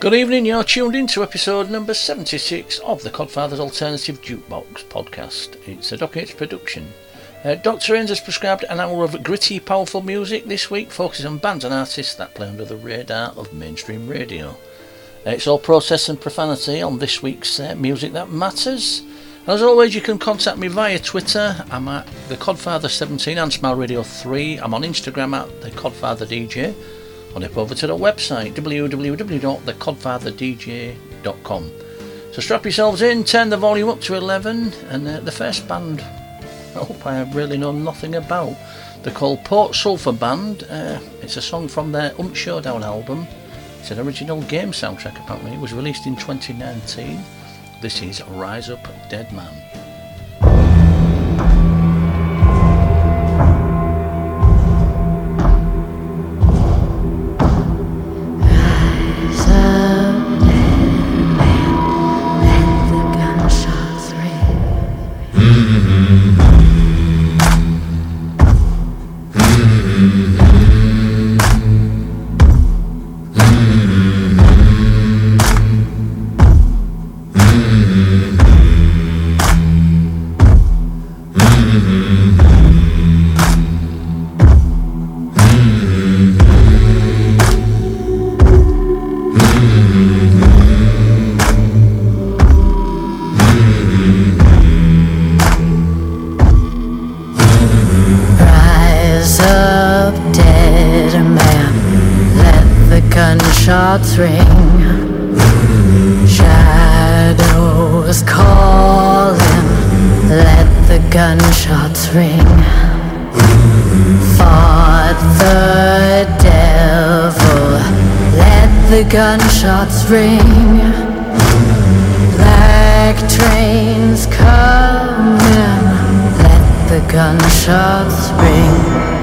Good evening, you're tuned in to episode number 76 of the Codfather's Alternative Jukebox podcast. It's a Doc H production. Uh, Dr. Ains has prescribed an hour of gritty, powerful music this week, focusing on bands and artists that play under the radar of mainstream radio. Uh, it's all process and profanity on this week's uh, Music That Matters. And as always, you can contact me via Twitter. I'm at the Codfather17 and Smile Radio 3. I'm on Instagram at the Codfather DJ or nip over to the website www.thecodfatherdj.com. So strap yourselves in, turn the volume up to 11, and uh, the first band I hope I really know nothing about. They're called Port Sulphur Band. Uh, it's a song from their Hunt Showdown album. It's an original game soundtrack apparently. It was released in 2019. This is Rise Up Dead Man. Gunshots ring. Black trains coming, let the gunshots ring.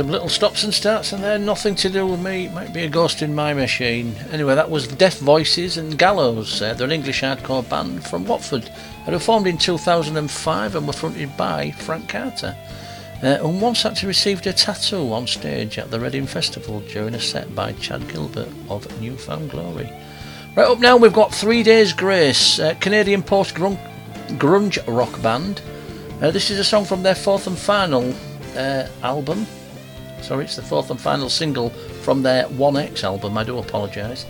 Some little stops and starts, and they're nothing to do with me. Might be a ghost in my machine. Anyway, that was Death Voices and Gallows. Uh, they're an English hardcore band from Watford. They were formed in 2005 and were fronted by Frank Carter. Uh, and once actually received a tattoo on stage at the Reading Festival during a set by Chad Gilbert of New Found Glory. Right up now, we've got Three Days Grace, uh, Canadian post grunge rock band. Uh, this is a song from their fourth and final uh, album. Sorry, it's the fourth and final single from their One-X album. I do apologise.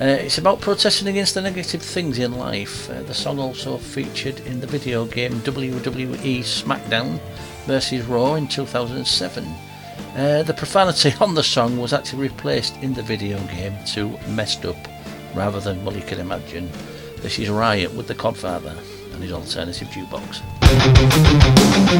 Uh, it's about protesting against the negative things in life. Uh, the song also featured in the video game WWE SmackDown vs Raw in 2007. Uh, the profanity on the song was actually replaced in the video game to messed up rather than, well, you can imagine. This is Riot with the Codfather and his alternative jukebox. So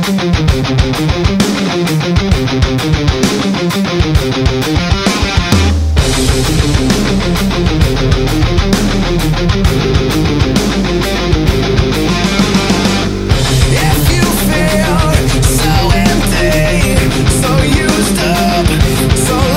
used up, so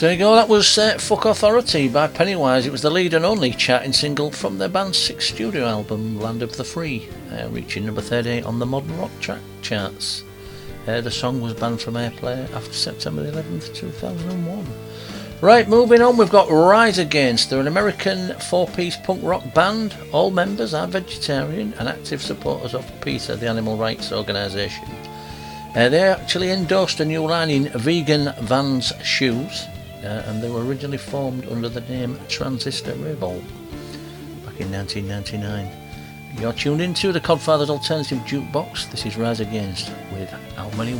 There you go, that was uh, Fuck Authority by Pennywise. It was the lead and only charting single from their band's sixth studio album, Land of the Free, uh, reaching number 38 on the modern rock track charts. Uh, the song was banned from airplay after September 11th, 2001. Right, moving on, we've got Rise Against. They're an American four piece punk rock band. All members are vegetarian and active supporters of PETA, the animal rights organisation. Uh, they actually endorsed a new line in vegan Vans shoes uh, and they were originally formed under the name Transistor Revolt back in 1999. You're tuned into the Codfather's Alternative Jukebox. This is Rise Against with How Many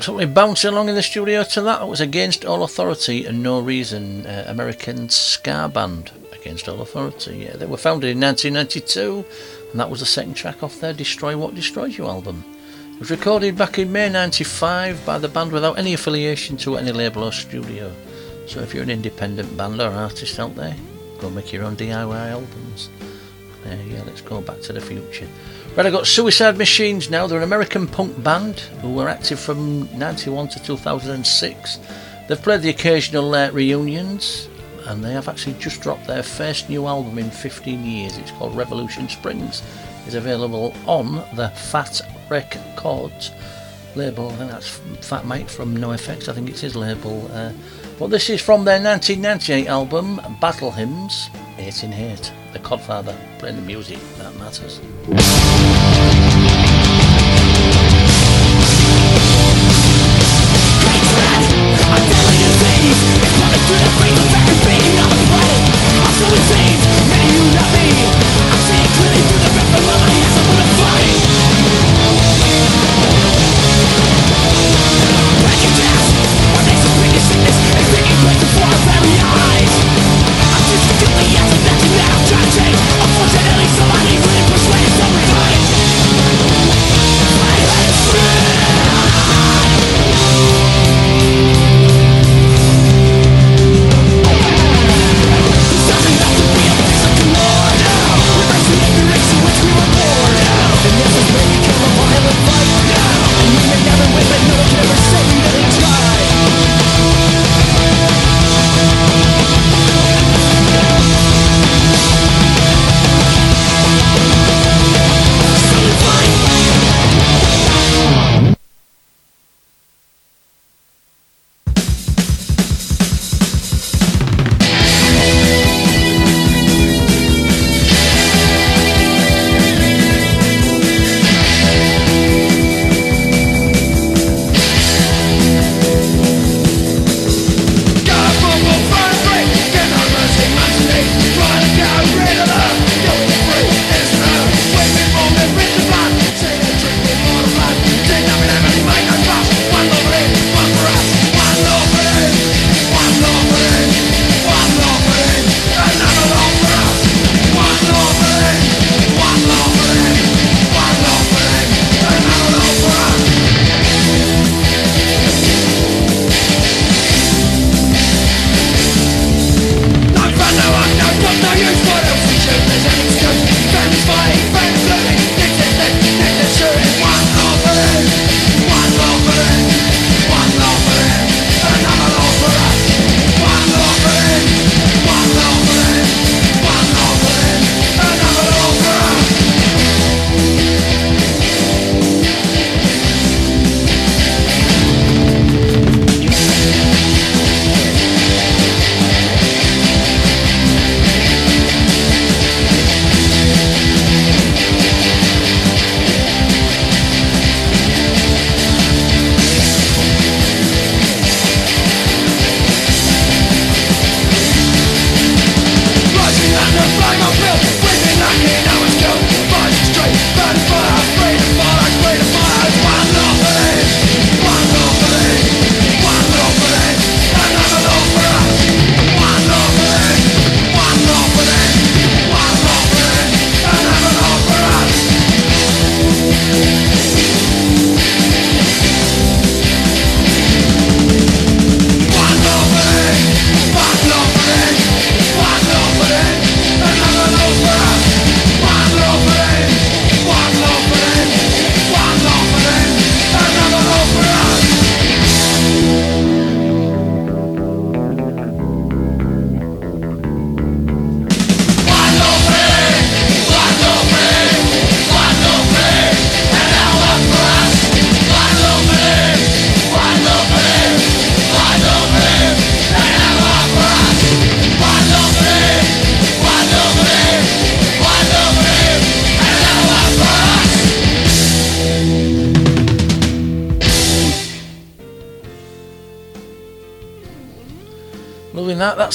absolutely bouncing along in the studio to that. It was Against All Authority and No Reason, uh, American ska band. Against All Authority, yeah. They were founded in 1992, and that was the second track off their Destroy What Destroys You album. It was recorded back in May 95 by the band without any affiliation to any label or studio. So if you're an independent band or artist out there, go make your own DIY albums. Uh, yeah, let's go back to the future. Right, I've got Suicide Machines now. They're an American punk band who were active from 91 to 2006. They've played the occasional uh, reunions and they have actually just dropped their first new album in 15 years. It's called Revolution Springs. It's available on the Fat Records label. I think that's Fat Mike from NOFX. I think it's his label. Uh, but this is from their 1998 album, Battle Hymns, Hating Hate. The Codfather playing the music that matters.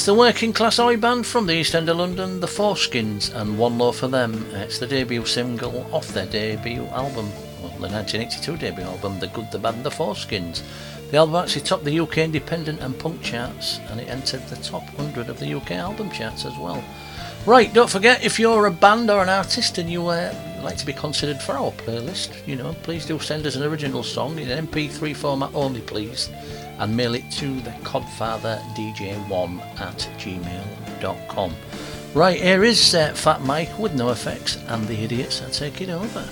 the working class oi band from the East End of London, the 4-Skins, and One Law for Them. It's the debut single off their debut album, well, the 1982 debut album, The Good, the Bad, and the 4-Skins. The album actually topped the UK independent and punk charts, and it entered the top 100 of the UK album charts as well. Right, don't forget if you're a band or an artist and you uh, like to be considered for our playlist, you know, please do send us an original song in MP3 format only, please and mail it to the codfatherdj1 at gmail.com. Right, here is uh, Fat Mike with NOFX and the idiots. I take it over.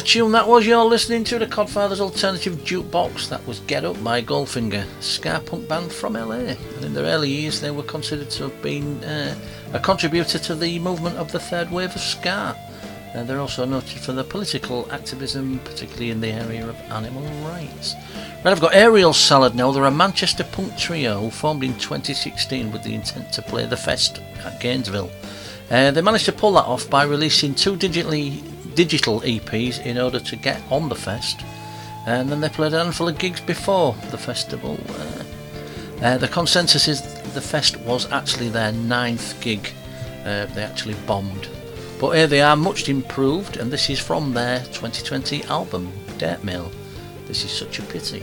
Tune that was. You're listening to the Codfathers Alternative Jukebox. That was Get Up by Goldfinger, ska punk band from LA. And in their early years, they were considered to have been uh, a contributor to the movement of the third wave of ska. Uh, they're also noted for their political activism, particularly in the area of animal rights. Right, I've got Aerial Salad now. They're a Manchester punk trio formed in 2016 with the intent to play the Fest at Gainesville. Uh, they managed to pull that off by releasing two digitally digital EPs in order to get on the fest, and then they played a handful of gigs before the festival. Uh, uh, the consensus is the fest was actually their ninth gig. Uh, they actually bombed, but here they are, much improved, and this is from their 2020 album, Dirt Mall. This is such a pity.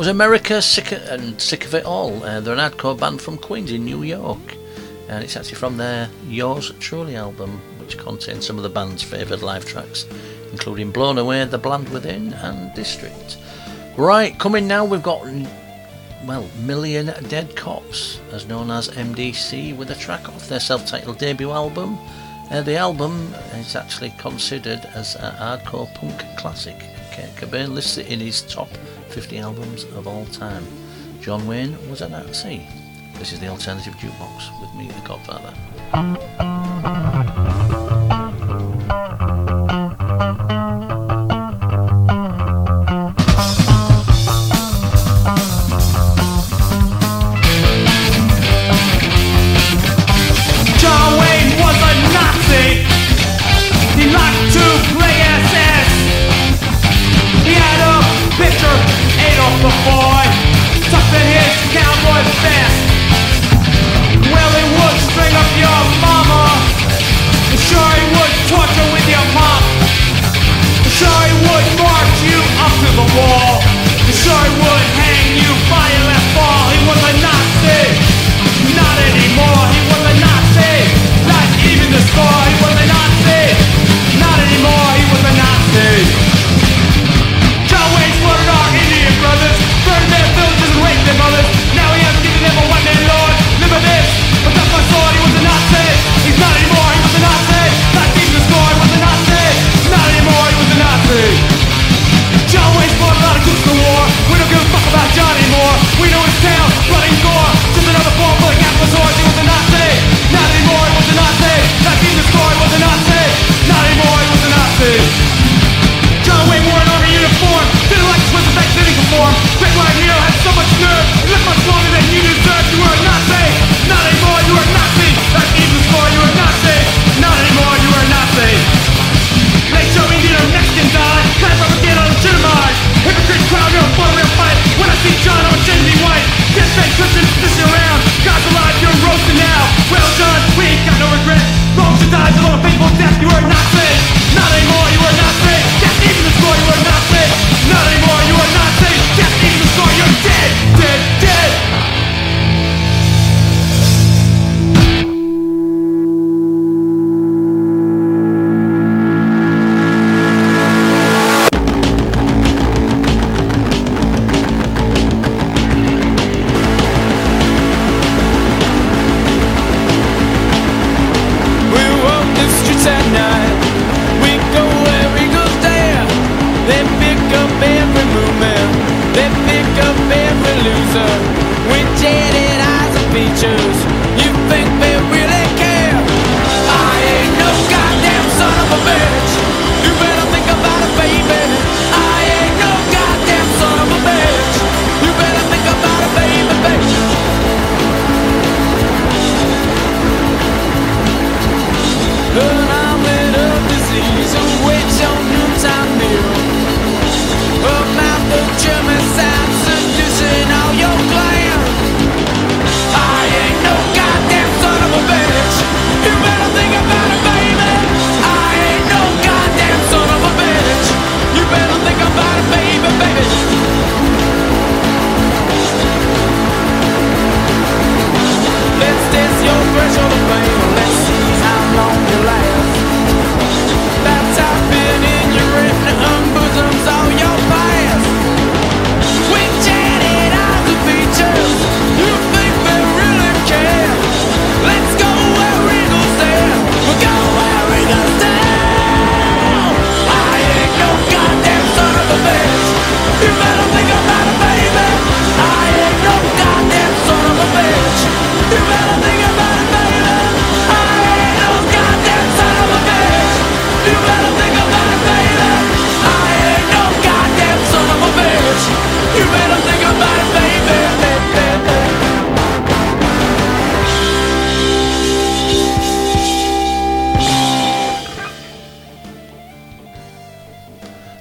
was America Sick of, and Sick of It All. Uh, they're an hardcore band from Queens in New York, and it's actually from their Yours Truly album, which contains some of the band's favoured live tracks, including Blown Away, The Bland Within, and District. Right, coming now, we've got well, Million Dead Cops, as known as MDC, with a track off their self-titled debut album. Uh, the album is actually considered as a hardcore punk classic. Kurt Cobain lists it in his top 50 albums of all time. John Wayne was a Nazi. This is the Alternative Jukebox with me, the Codfather.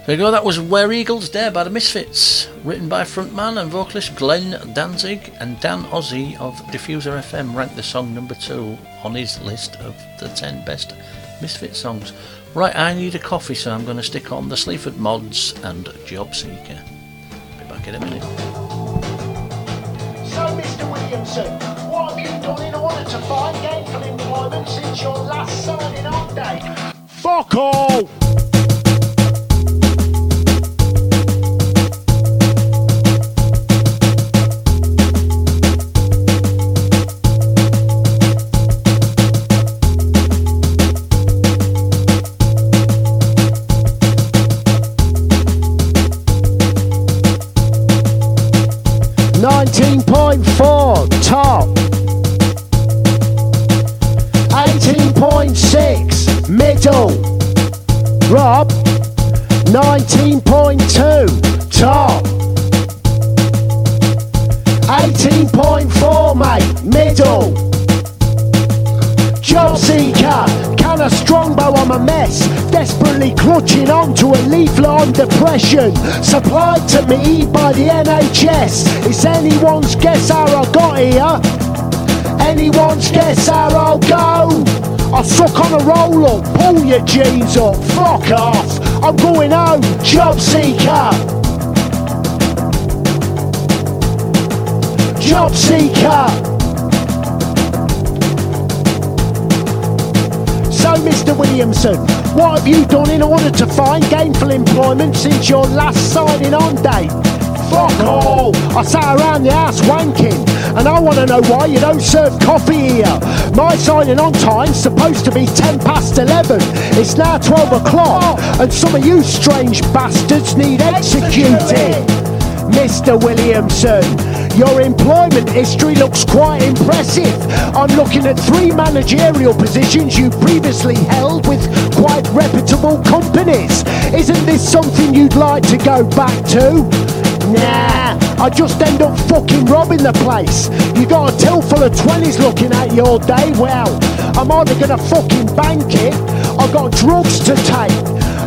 There you go, that was Where Eagles Dare by the Misfits, written by frontman and vocalist Glenn Danzig and Dan Ozzi of Diffuser FM ranked the song number two on his list of the 10 best Misfit songs. Right, I need a coffee, so I'm going to stick on the Sleaford Mods and Job Seeker. Be back in a minute. So, Mr. Williamson, what have you done in order to find gainful employment since your last signing update? Fuck all! NHS. It's anyone's guess how I got here. Anyone's guess how I'll go. I suck on a roll up, pull your jeans up, fuck off. I'm going home, job seeker. Job seeker. So, Mr. Williamson, what have you done in order to find gainful employment since your last signing on date? Fuck all! I sat around the house wanking, and I want to know why you don't serve coffee here. My signing on time's supposed to be 10 past 11. It's now 12 o'clock, and some of you strange bastards need executing. Mr. Williamson, your employment history looks quite impressive. I'm looking at three managerial positions you previously held with quite reputable companies. Isn't this something you'd like to go back to? Nah, I just end up fucking robbing the place. You got a till full of 20s looking at your day. Well, I'm either gonna fucking bank it, I've got drugs to take,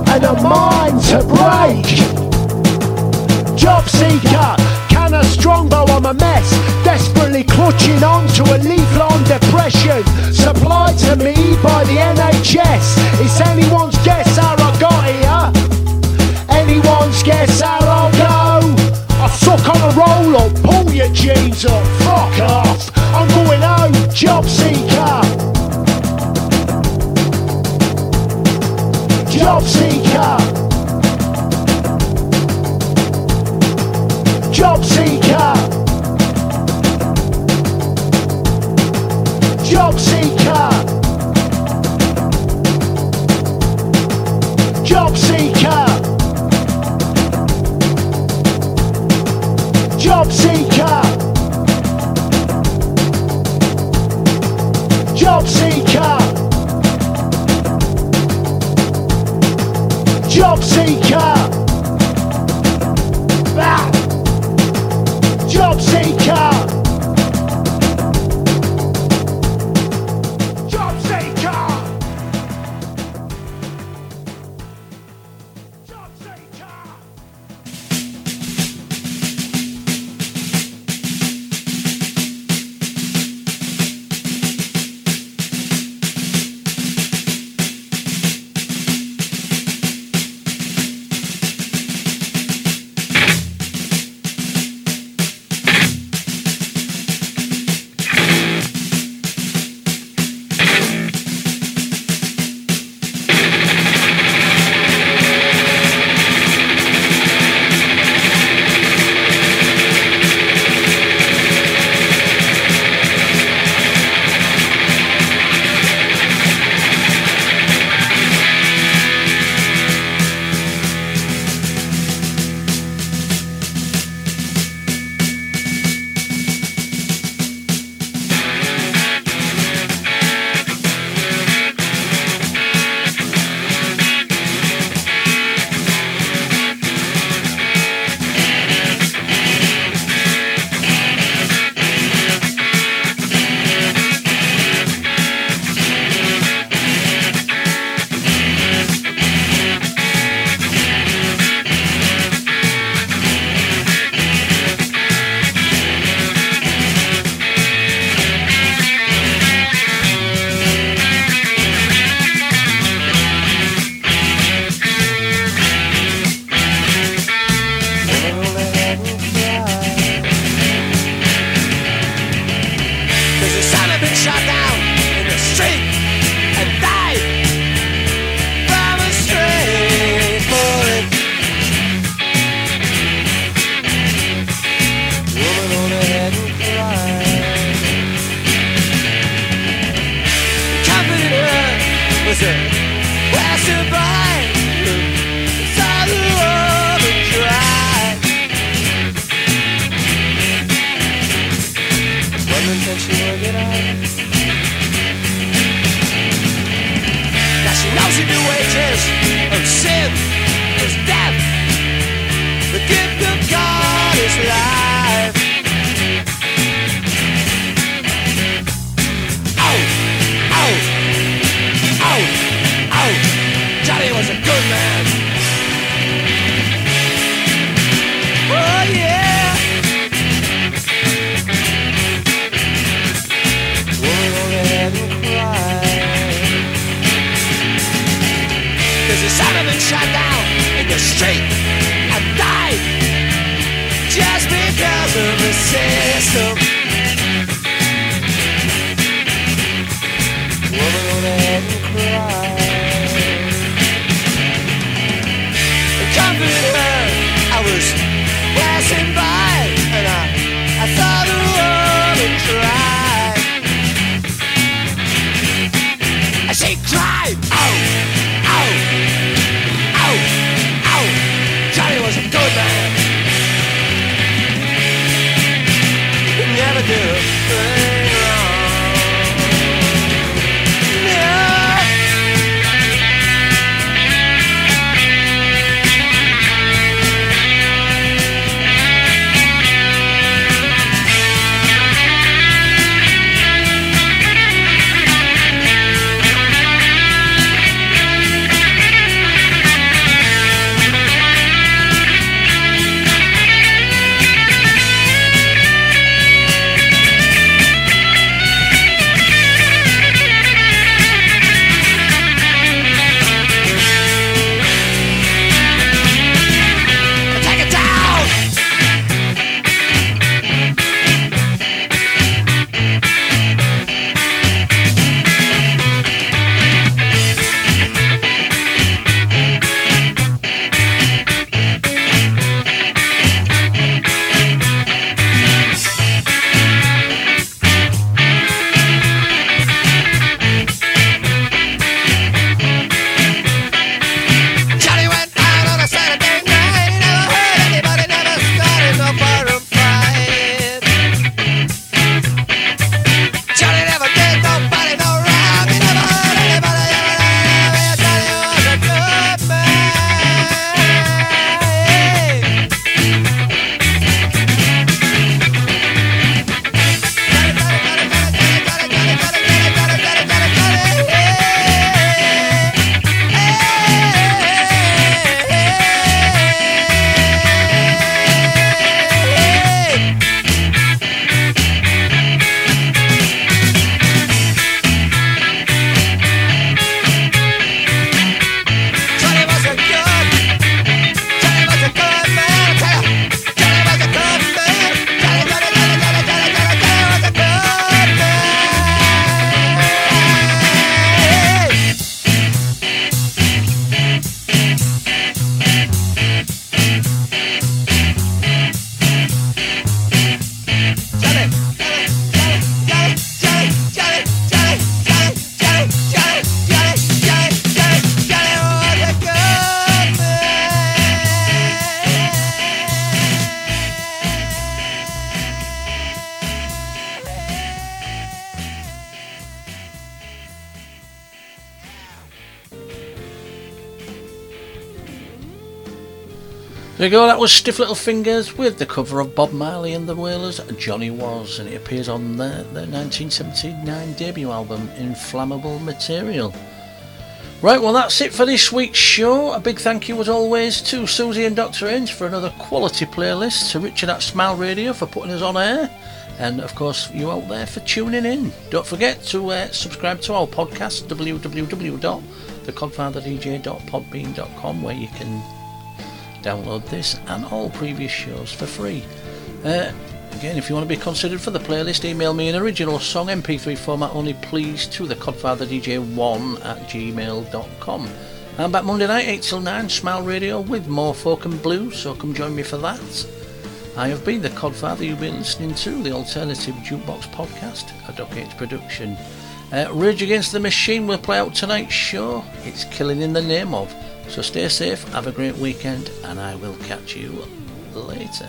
and a mind to break. Job seeker, can a strongbow I'm a mess, desperately clutching on to a on depression, supplied to me by the NHS. It's anyone's guess how I got here. Anyone's guess how I'll go. Suck on a roll up, pull your jeans up, fuck off. I'm going home, job seeker. Job seeker. Job seeker. Job seeker. Job. Job seeker. to There you go, that was Stiff Little Fingers with the cover of Bob Marley and the Wailers, Johnny Was, and it appears on their, their 1979 debut album, Inflammable Material. Right, well, that's it for this week's show. A big thank you, as always, to Susie and Dr. Inch for another quality playlist, to Richard at Smile Radio for putting us on air, and of course, you out there for tuning in. Don't forget to uh, subscribe to our podcast, www.thecodfatherdj.podbean.com, where you can download this and all previous shows for free. Uh, again, if you want to be considered for the playlist, email me an original song, MP3 format only, please, to the CodfatherDJ1 at gmail.com. I'm back Monday night, 8 till 9, Smile Radio with more folk and blues, so come join me for that. I have been the Codfather you've been listening to, the Alternative Jukebox Podcast, a Doc H production. Uh, Rage Against the Machine will play out tonight's show. It's Killing in the Name of. So stay safe, have a great weekend, and I will catch you later.